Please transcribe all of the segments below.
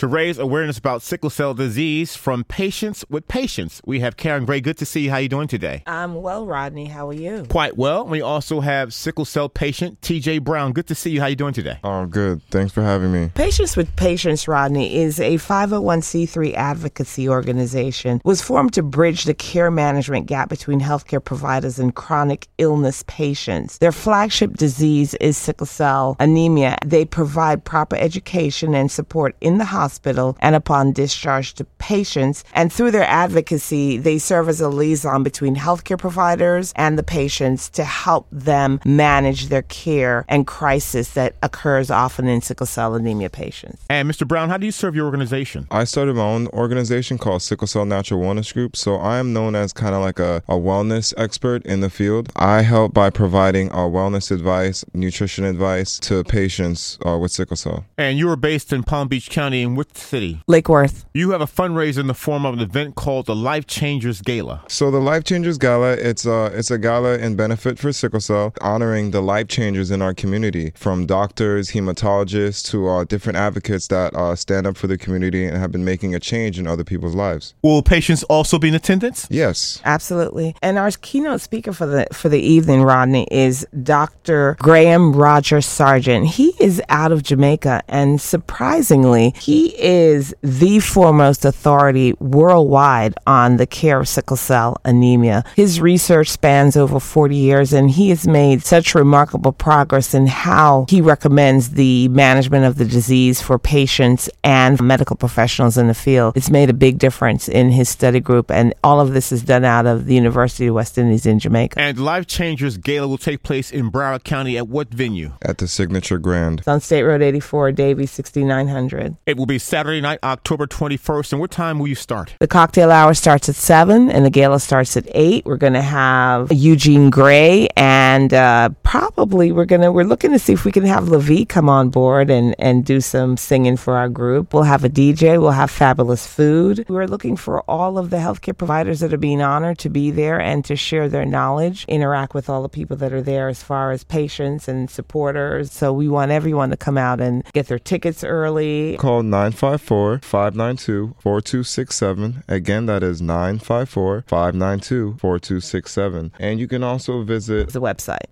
To raise awareness about sickle cell disease from patience with patients, we have Karen Gray. Good to see you. How you doing today? I'm well, Rodney. How are you? Quite well. We also have sickle cell patient TJ Brown. Good to see you. How you doing today? Oh, good. Thanks for having me. Patience with Patients, Rodney, is a 501c3 advocacy organization. It was formed to bridge the care management gap between healthcare providers and chronic illness patients. Their flagship disease is sickle cell anemia. They provide proper education and support in the hospital hospital and upon discharge to patients. And through their advocacy, they serve as a liaison between healthcare providers and the patients to help them manage their care and crisis that occurs often in sickle cell anemia patients. And Mr. Brown, how do you serve your organization? I started my own organization called Sickle Cell Natural Wellness Group. So I am known as kind of like a, a wellness expert in the field. I help by providing uh, wellness advice, nutrition advice to patients uh, with sickle cell. And you are based in Palm Beach County in which city? Lake Worth. You have a fundraiser in the form of an event called the Life Changers Gala. So the Life Changers Gala, it's a it's a gala in benefit for sickle cell, honoring the life changers in our community, from doctors, hematologists to uh, different advocates that uh, stand up for the community and have been making a change in other people's lives. Will patients also be in attendance? Yes, absolutely. And our keynote speaker for the for the evening, Rodney, is Dr. Graham Roger Serjeant. He is out of Jamaica, and surprisingly, he is the foremost authority worldwide on the care of sickle cell anemia. His research spans over 40 years, and he has made such remarkable progress in how he recommends the management of the disease for patients and medical professionals in the field. It's made a big difference in his study group, and all of this is done out of the University of West Indies in Jamaica. And Life Changers Gala will take place in Broward County at what venue? At the Signature Grand. It's on State Road 84, Davie 6900. It will be Saturday night, October 21st. And what time will you start? The cocktail hour starts at 7 and the gala starts at 8. We're going to have Eugene Gray and uh, probably we're to, we're looking to see if we can have LaVie come on board and, and do some singing for our group. We'll have a DJ. We'll have fabulous food. We're looking for all of the healthcare providers that are being honored to be there and to share their knowledge, interact with all the people that are there as far as patients and supporters. So we want everyone to come out and get their tickets early. Call 954 592 4267. Again, that is 954 592 4267. And you can also visit the website,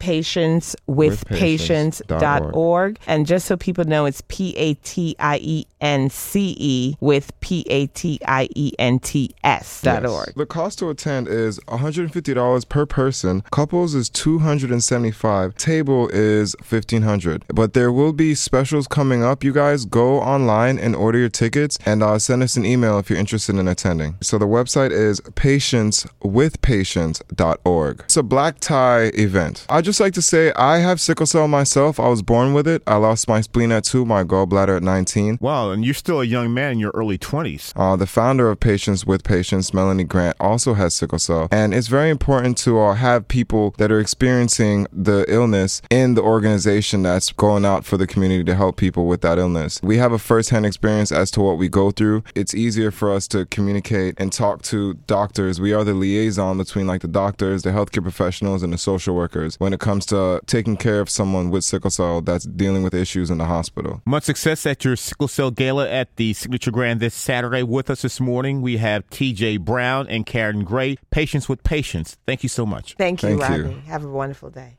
patiencewithpatients.org. And just so people know, it's P A T I E N C E with P A T I E N T S dot org. The cost to attend is $150 per person. Couples is 275 Table is 1500 But there will be specials coming up. You guys go online and order your tickets and uh, send us an email if you're interested in attending. So the website is patiencewithpatients.org. It's a black tie event. I just like to say I have sickle cell myself. I was born with it. I lost my spleen at two, my gallbladder at 19. Wow, and you're still a young man in your early 20s. Uh, the founder of Patience with Patients, Melanie Grant, also has sickle cell. And it's very important to uh, have people that are experiencing the illness in the organization that's going out for the community to help people with that illness. We have a firsthand experience as to what we go through. It's easier for us to communicate and talk to doctors. We are the liaison between like the doctors, the healthcare professionals, and the social workers when it comes to Uh, taking care of someone with sickle cell that's dealing with issues in the hospital. Much success at your sickle cell gala at the Signature Grand this Saturday. With us this morning, we have TJ Brown and Karen Gray, Patience with Patients. Thank you so much. Thank you, Thank Rodney. you. Have a wonderful day.